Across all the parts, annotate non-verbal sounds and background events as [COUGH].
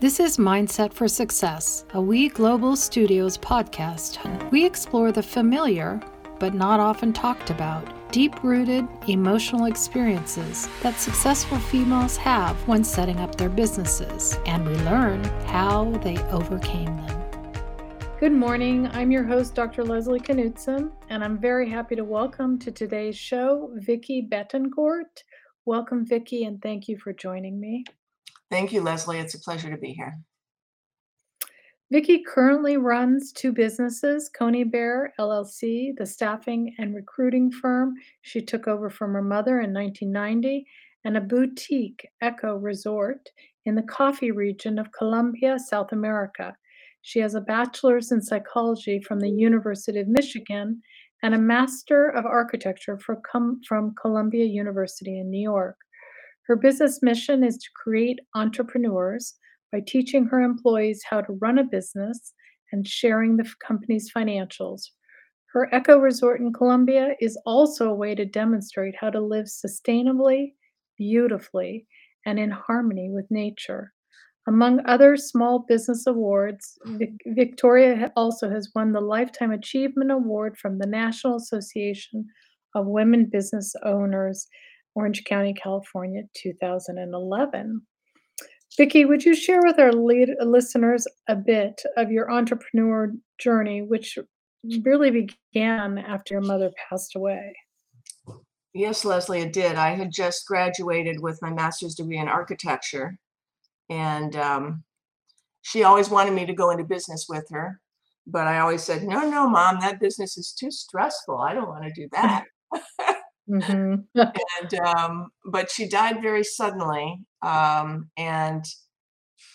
This is Mindset for Success, a We Global Studios podcast. We explore the familiar, but not often talked about, deep rooted emotional experiences that successful females have when setting up their businesses, and we learn how they overcame them. Good morning. I'm your host, Dr. Leslie Knutson, and I'm very happy to welcome to today's show Vicki Betancourt. Welcome, Vicki, and thank you for joining me. Thank you, Leslie. It's a pleasure to be here. Vicki currently runs two businesses, Coney Coneybeare LLC, the staffing and recruiting firm she took over from her mother in 1990, and a boutique eco resort in the coffee region of Colombia, South America. She has a bachelor's in psychology from the University of Michigan and a master of architecture from Columbia University in New York. Her business mission is to create entrepreneurs by teaching her employees how to run a business and sharing the company's financials. Her eco resort in Colombia is also a way to demonstrate how to live sustainably, beautifully, and in harmony with nature. Among other small business awards, Vic- Victoria also has won the Lifetime Achievement Award from the National Association of Women Business Owners Orange County, California, 2011. Vicki, would you share with our lead, listeners a bit of your entrepreneur journey, which really began after your mother passed away? Yes, Leslie, it did. I had just graduated with my master's degree in architecture, and um, she always wanted me to go into business with her. But I always said, no, no, mom, that business is too stressful. I don't want to do that. [LAUGHS] Mm-hmm. and um, but she died very suddenly, um, and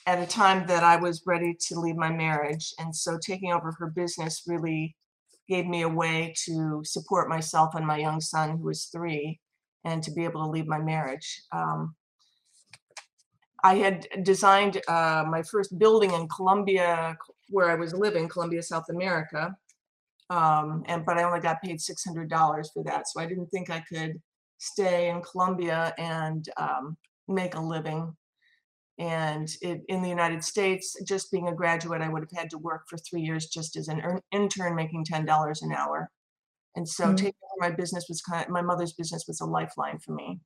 at a time that I was ready to leave my marriage, and so taking over her business really gave me a way to support myself and my young son, who was three, and to be able to leave my marriage. Um, I had designed uh, my first building in Colombia, where I was living, Colombia, South America, um, and but I only got paid six hundred dollars for that, so I didn't think I could stay in Colombia and um, make a living. And it, in the United States, just being a graduate, I would have had to work for three years just as an intern, making ten dollars an hour. And so, mm-hmm. taking over my business was kind of my mother's business was a lifeline for me.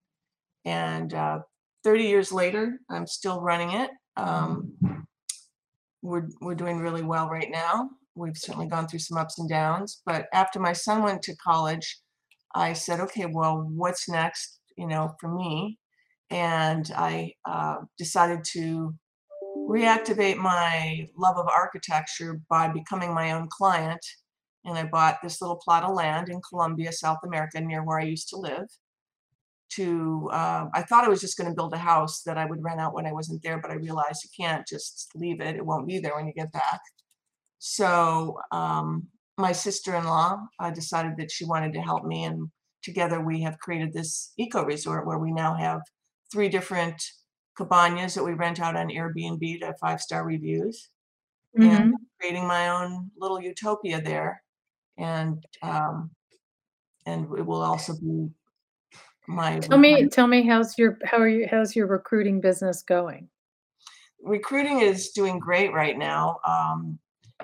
And uh, 30 years later, I'm still running it. Um, we're we're doing really well right now we've certainly gone through some ups and downs. But after my son went to college, I said, okay, well, what's next, you know, for me? And I uh, decided to reactivate my love of architecture by becoming my own client. And I bought this little plot of land in Colombia, South America, near where I used to live. To uh, I thought I was just going to build a house that I would rent out when I wasn't there, but I realized you can't just leave it; it won't be there when you get back. So um, my sister-in-law uh, decided that she wanted to help me, and together we have created this eco resort where we now have three different cabanas that we rent out on Airbnb to five-star reviews, mm-hmm. and creating my own little utopia there, and um, and it will also be my. Tell me, my, tell me, how's your how are you? How's your recruiting business going? Recruiting is doing great right now. Um,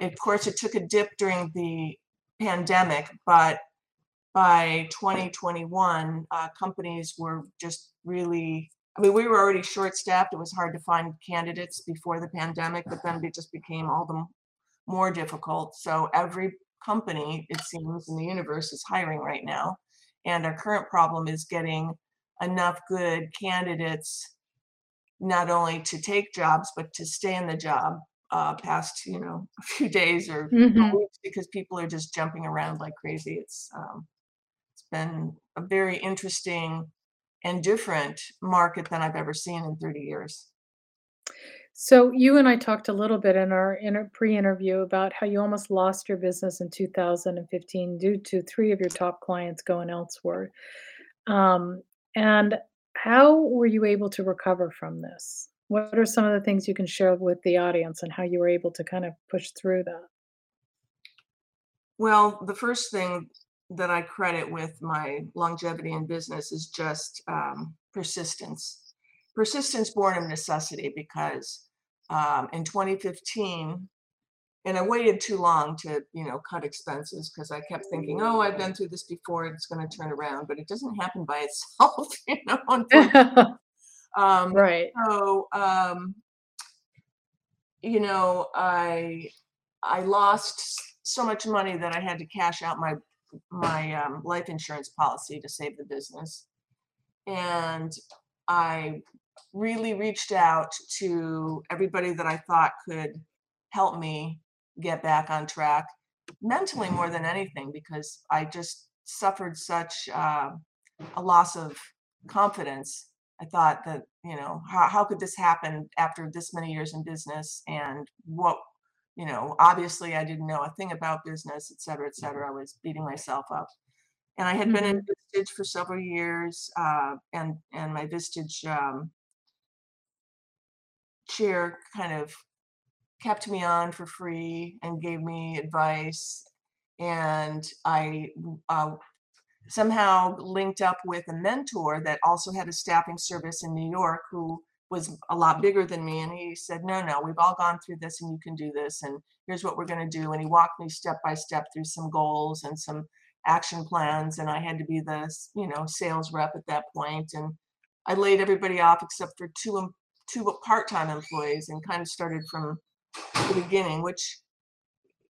of course, it took a dip during the pandemic, but by 2021, uh, companies were just really, I mean, we were already short staffed. It was hard to find candidates before the pandemic, but then it just became all the more difficult. So every company, it seems, in the universe is hiring right now. And our current problem is getting enough good candidates not only to take jobs, but to stay in the job uh, past you know [LAUGHS] a few days or mm-hmm. weeks because people are just jumping around like crazy. It's um, it's been a very interesting and different market than I've ever seen in 30 years. So you and I talked a little bit in our inter- pre-interview about how you almost lost your business in 2015 due to three of your top clients going elsewhere. Um, and how were you able to recover from this? What are some of the things you can share with the audience and how you were able to kind of push through that? Well, the first thing that I credit with my longevity in business is just um, persistence. Persistence born of necessity because um, in 2015, and I waited too long to, you know, cut expenses because I kept thinking, oh, I've been through this before, it's going to turn around, but it doesn't happen by [LAUGHS] itself, [LAUGHS] you know. [LAUGHS] Um, Right. so, um, you know, I I lost so much money that I had to cash out my my um, life insurance policy to save the business, and I really reached out to everybody that I thought could help me get back on track, mentally more than anything, because I just suffered such uh, a loss of confidence. I thought that, you know, how, how could this happen after this many years in business? And what, you know, obviously I didn't know a thing about business, et cetera, et cetera. I was beating myself up. And I had been in Mhm. Vistage for several years, uh, and and my Vistage um, chair kind of kept me on for free and gave me advice. And I uh, somehow linked up with a mentor that also had a staffing service in New York who was a lot bigger than me. And he said, No, no, we've all gone through this and you can do this. And here's what we're going to do. And he walked me step by step through some goals and some action plans. And I had to be the, you know, sales rep at that point. And I laid everybody off except for two, two part-time employees and kind of started from the beginning, which,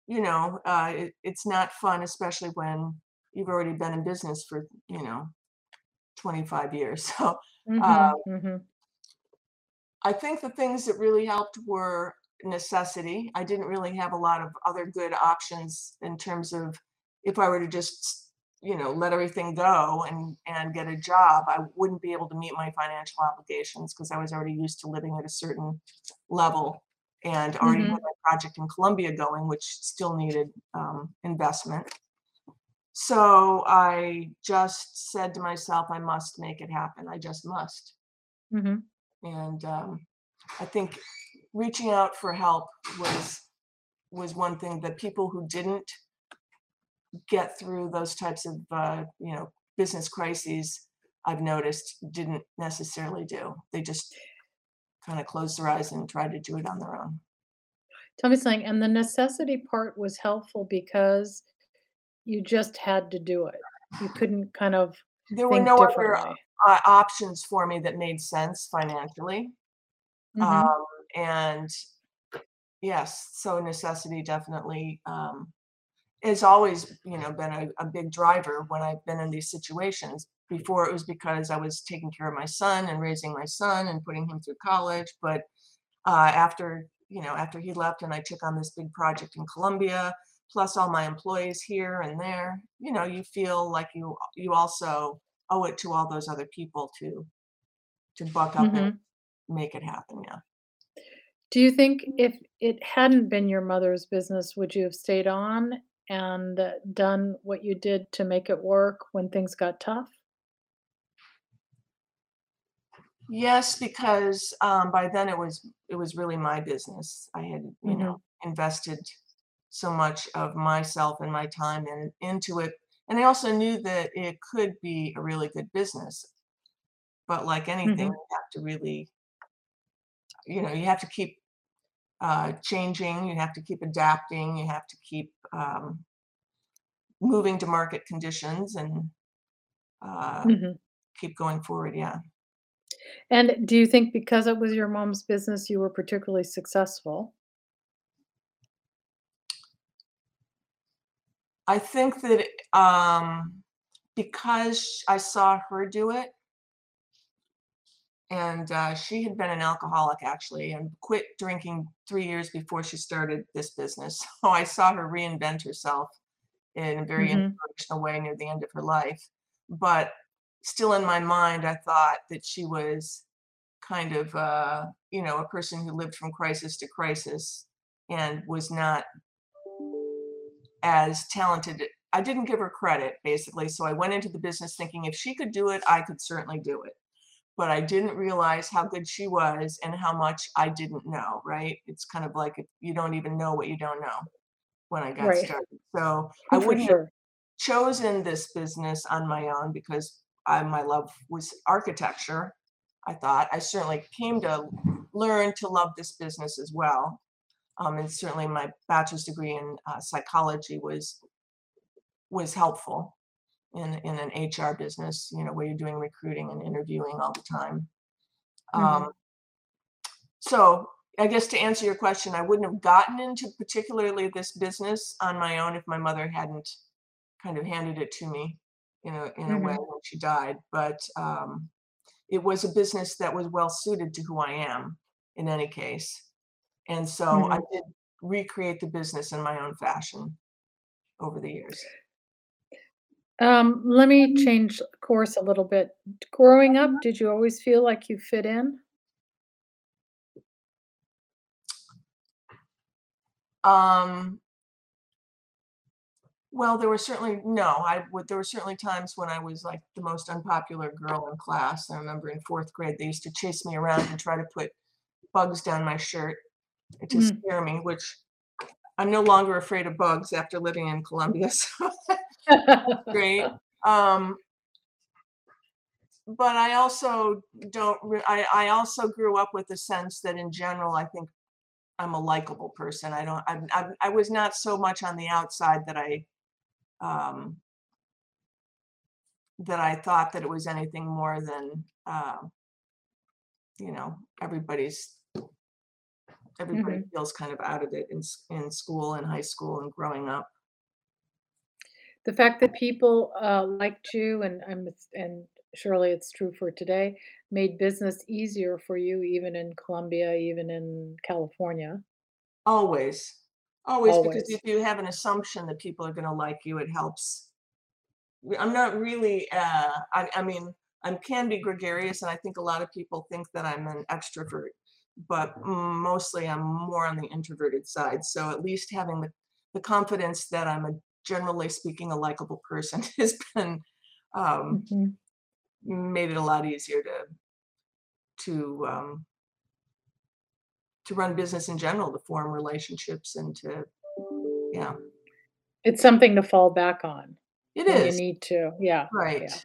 you know, uh, it, it's not fun, especially when you've already been in business for, you know, 25 years. [LAUGHS] So uh, Mhm, mhm. I think the things that really helped were necessity. I didn't really have a lot of other good options in terms of if I were to just, you know, let everything go and and get a job, I wouldn't be able to meet my financial obligations because I was already used to living at a certain level and already had Mhm. my project in Colombia going, which still needed um, investment. So I just said to myself, I must make it happen. I just must. Mhm. And um, I think reaching out for help was was one thing that people who didn't get through those types of uh, you know business crises I've noticed didn't necessarily do. They just kind of closed their eyes and tried to do it on their own. Tell me something, and the necessity part was helpful because you just had to do it. You couldn't kind of There were no other uh, options for me that made sense financially. Mhm. Um, and yes, so necessity definitely um, has always, you know, been a, a big driver when I've been in these situations. Before it was because I was taking care of my son and raising my son and putting him through college. But uh, after, you know, after he left and I took on this big project in Colombia, plus all my employees here and there, you know, you feel like you you also owe it to all those other people to to buck up and Mhm. make it happen. Yeah. Do you think if it hadn't been your mother's business, would you have stayed on and done what you did to make it work when things got tough? Yes, because um, by then it was it was really my business. I had, you know, Mhm. invested so much of myself and my time in, into it. And I also knew that it could be a really good business. But like anything, Mhm. you have to really, you know, you have to keep uh, changing, you have to keep adapting, you have to keep um, moving to market conditions and uh, Mhm. keep going forward. Yeah. And do you think because it was your mom's business, you were particularly successful? I think that um, because I saw her do it, and uh, she had been an alcoholic actually and quit drinking three years before she started this business. [LAUGHS] So I saw her reinvent herself in a very Mhm. inspirational way near the end of her life. But still in my mind, I thought that she was kind of, uh, you know, a person who lived from crisis to crisis and was not as talented. I didn't give her credit, basically. So I went into the business thinking if she could do it, I could certainly do it. But I didn't realize how good she was and how much I didn't know, right? It's kind of like you don't even know what you don't know when I got Right. started. So I oh, For wouldn't have chosen this business on my own because I, my love was architecture. I thought I certainly came to learn to love this business as well. Um, and certainly my bachelor's degree in uh, psychology was was helpful in in an HR business, you know, where you're doing recruiting and interviewing all the time. Mhm. Um, so I guess to answer your question, I wouldn't have gotten into particularly this business on my own if my mother hadn't kind of handed it to me in a in a way Mhm. when she died. But um, it was a business that was well suited to who I am in any case. And so I Mhm. did recreate the business in my own fashion over the years. Um, let me change course a little bit. Growing up, did you always feel like you fit in? Um, well, there were certainly no, I would there were certainly times when I was like the most unpopular girl in class. I remember in fourth grade they used to chase me around and try to put bugs down my shirt to Mm. scare me, which I'm no longer afraid of bugs after living in Colombia, [LAUGHS] so great. [LAUGHS] Um, but I also don't re I I also grew up with the sense that in general, I think I'm a likable person. I don't I'm I'm I was not so much on the outside that I um that I thought that it was anything more than um, you know, everybody's everybody Mhm. feels kind of out of it in in school and high school and growing up. The fact that people, uh, liked you and I'm and surely it's true for today, made business easier for you even in Colombia, even in California, Always. Always because if you have an assumption that people are going to like you, it helps I'm not really, uh, I, I mean, I can be gregarious, and I think a lot of people think that I'm an extrovert, but mm, mostly I'm more on the introverted side. So at least having the, the confidence that I'm a generally speaking a likable person [LAUGHS] has been um, Mhm, made it a lot easier to to um, to run business in general, to form relationships, and to yeah, it's something to fall back on it when you need to. Yeah, right. yeah.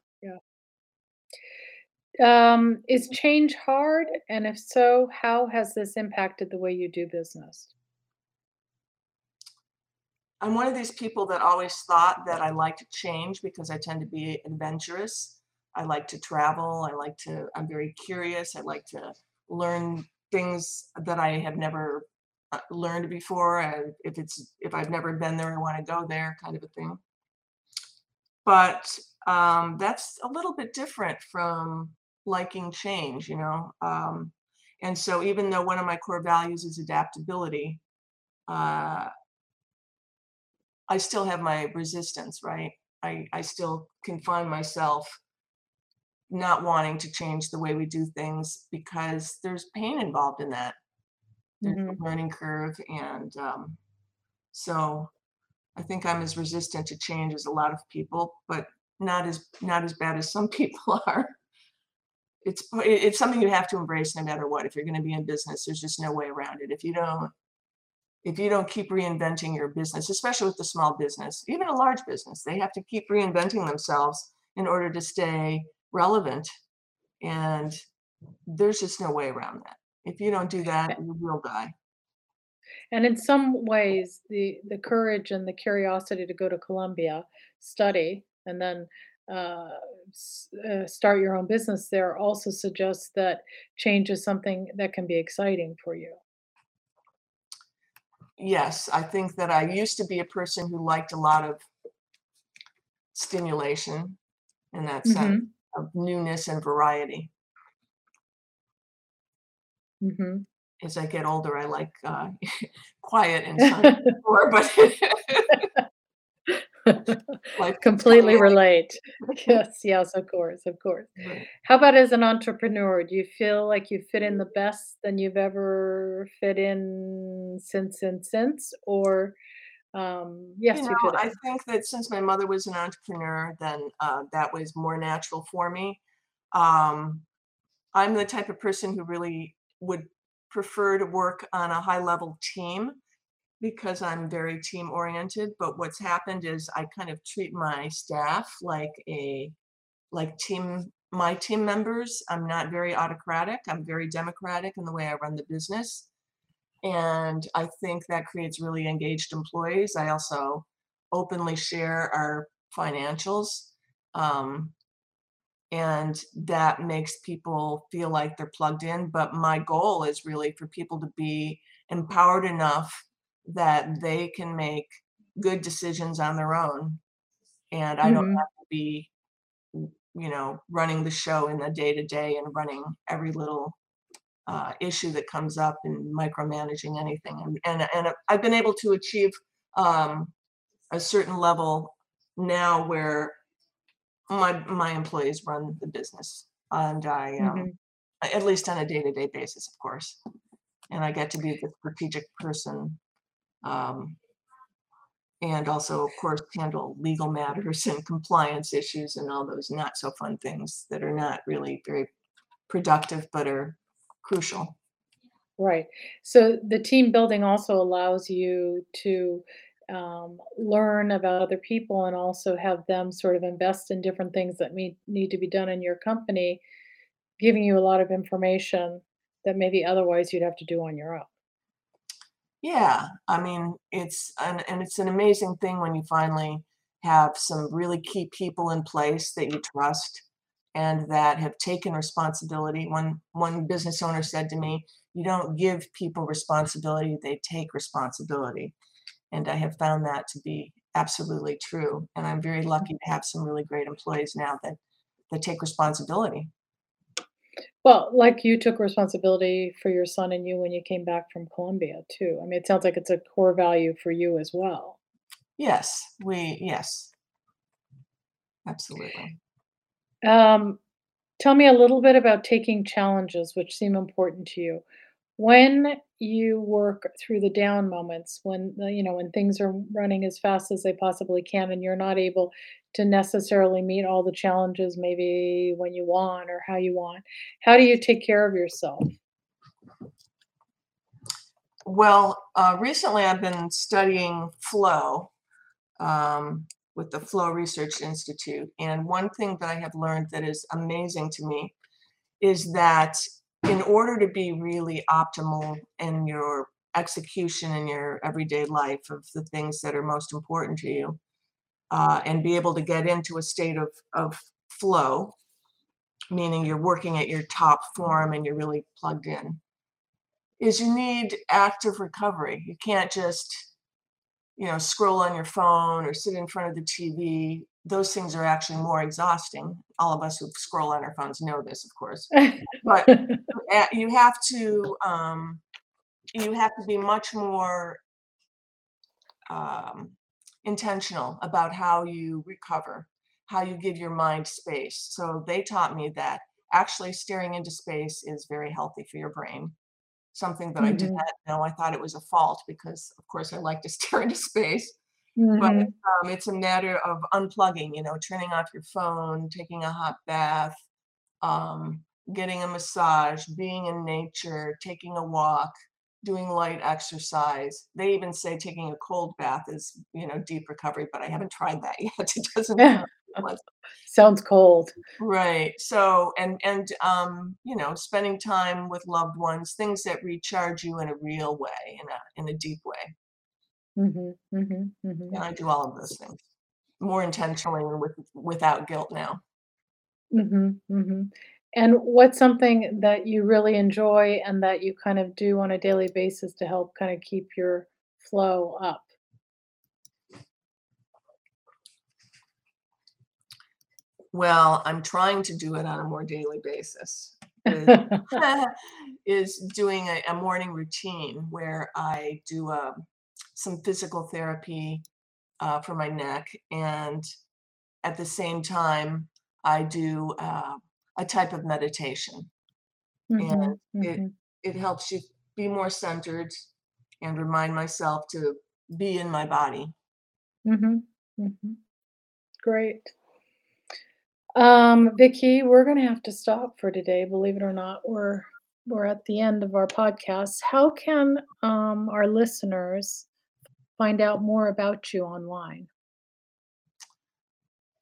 Um, is change hard? And if so, how has this impacted the way you do business? I'm one of these people that always thought that I liked change because I tend to be adventurous. I like to travel. I like to, I'm very curious. I like to learn things that I have never uh, learned before. And if it's, if I've never been there, I want to go there kind of a thing. But um, that's a little bit different from liking change, you know? Um, and so even though one of my core values is adaptability, uh, I still have my resistance, right? I, I still can find myself not wanting to change the way we do things because there's pain involved in that. There's Mhm, a learning curve. And um, so I think I'm as resistant to change as a lot of people, but not as not as bad as some [LAUGHS] people are. It's it's something you have to embrace no matter what. If you're going to be in business, there's just no way around it. If you don't if you don't keep reinventing your business, especially with the small business, even a large business, they have to keep reinventing themselves in order to stay relevant. And there's just no way around that. If you don't do that, you will die. and in some ways, the the courage and the curiosity to go to Colombia, study, and then, uh, uh, start your own business there also suggests that change is something that can be exciting for you. Yes, I think that I used to be a person who liked a lot of stimulation in that sense Mhm, of newness and variety. mhm. As I get older, I like uh, [LAUGHS] quiet and [LAUGHS] more, but life keeps coming [LAUGHS] Completely relate. [LAUGHS] Yes, yes, of course, of course. How about as an entrepreneur? Do you feel like you fit in the best than you've ever fit in since and since? Or, um, You yes, know, you fit I think that since my mother was an entrepreneur, then uh, that was more natural for me. Um, I'm the type of person who really would prefer to work on a high level team because I'm very team oriented. But what's happened is I kind of treat my staff like a like team my team members. I'm not very autocratic. I'm very democratic in the way I run the business. And I think that creates really engaged employees. I also openly share our financials. Um, and that makes people feel like they're plugged in. But my goal is really for people to be empowered enough that they can make good decisions on their own. And I don't Mhm. have to be, you know, running the show in the day to day and running every little uh, issue that comes up and micromanaging anything. And and and I've been able to achieve um, a certain level now where my my employees run the business, and I um, Mhm. at least on a day to day basis, of course. And I get to be the strategic person. Um, and also, of course, handle legal matters and compliance issues and all those not so fun things that are not really very productive but are crucial. Right. So the team building also allows you to um, learn about other people and also have them sort of invest in different things that need need to be done in your company, giving you a lot of information that maybe otherwise you'd have to do on your own. Yeah, I mean, it's an and it's an amazing thing when you finally have some really key people in place that you trust and that have taken responsibility. One one business owner said to me, "You don't give people responsibility, they take responsibility." And I have found that to be absolutely true. And I'm very lucky to have some really great employees now that that take responsibility. Well, like you took responsibility for your son and you when you came back from Colombia too. I mean, it sounds like it's a core value for you as well. Yes, we yes, absolutely. Um, tell me a little bit about taking challenges which seem important to you. When you work through the down moments, when you know, when things are running as fast as they possibly can and you're not able to necessarily meet all the challenges maybe when you want or how you want, how do you take care of yourself? Well, uh, recently I've been studying flow um, with the Flow Research Institute. And one thing that I have learned that is amazing to me is that in order to be really optimal in your execution in your everyday life of the things that are most important to you, uh, and be able to get into a state of, of flow, meaning you're working at your top form and you're really plugged in, is you need active recovery. You can't just you know, scroll on your phone or sit in front of the TV, those things are actually more exhausting. All of us who scroll on our phones know this, of course. But [LAUGHS] you have to um, you have to be much more um, intentional about how you recover, how you give your mind space. So they taught me that actually staring into space is very healthy for your brain something that I did Mhm, not know. I thought it was a fault because, of course, I like to [LAUGHS] stare into space. But mhm, um, it's a matter of unplugging, you know, turning off your phone, taking a hot bath, um, getting a massage, being in nature, taking a walk, doing light exercise. They even say taking a cold bath is, you know, deep recovery, but I haven't tried that [LAUGHS] yet. It doesn't Yeah. Sounds cold. Right. So, and and um, you know, spending time with loved ones, things that recharge you in a real way, in a in a deep way. Mm-hmm, mm-hmm, And mhm, I do all of those things more intentionally and with without guilt now. And what's something that you really enjoy and that you kind of do on a daily basis to help kind of keep your flow up? Well, I'm trying to do it on a more daily basis. [LAUGHS] [LAUGHS] Is doing a, a morning routine where I do um, some physical therapy uh, for my neck and at the same time I do uh, a type of meditation and Mhm, it mhm, it helps you be more centered and remind myself to be in my body. mhm, mhm. Great. Um, Vicky, we're gonna have to stop for today. Believe it or not, we're we're at the end of our podcast. How can um, our listeners find out more about you online?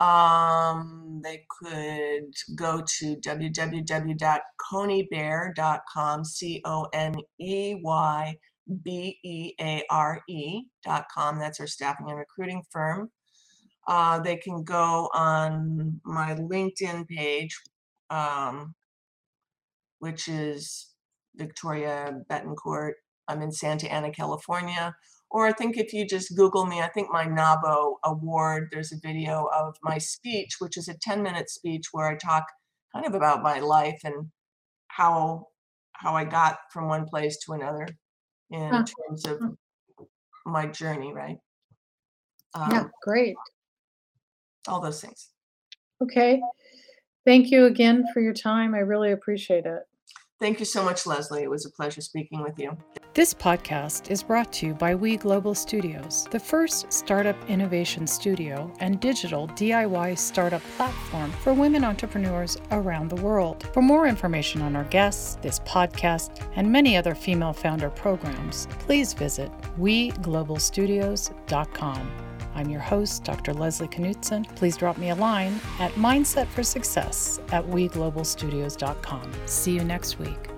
Um, they could go to www.coneybeare.com, C O N E Y B E A R E.com. That's our staffing and recruiting firm. Uh, they can go on my LinkedIn page, um, which is Victoria Betancourt. I'm in Santa Ana, California. Or I think if you just Google me, I think my NAWBO award, there's a video of my speech, which is a 10 minute speech where I talk kind of about my life and how how I got from one place to another in Huh. terms of my journey, right? Yeah, Um, great. all those things. Okay. Thank you again for your time. I really appreciate it. Thank you so much, Leslie. It was a pleasure speaking with you. This podcast is brought to you by We Global Studios, the first startup innovation studio and digital DIY startup platform for women entrepreneurs around the world. For more information on our guests, this podcast, and many other female founder programs, please visit weglobalstudios.com. I'm your host, Dr. Leslie Knutson. Please drop me a line at mindsetforsuccess at weglobalstudios.com. See you next week.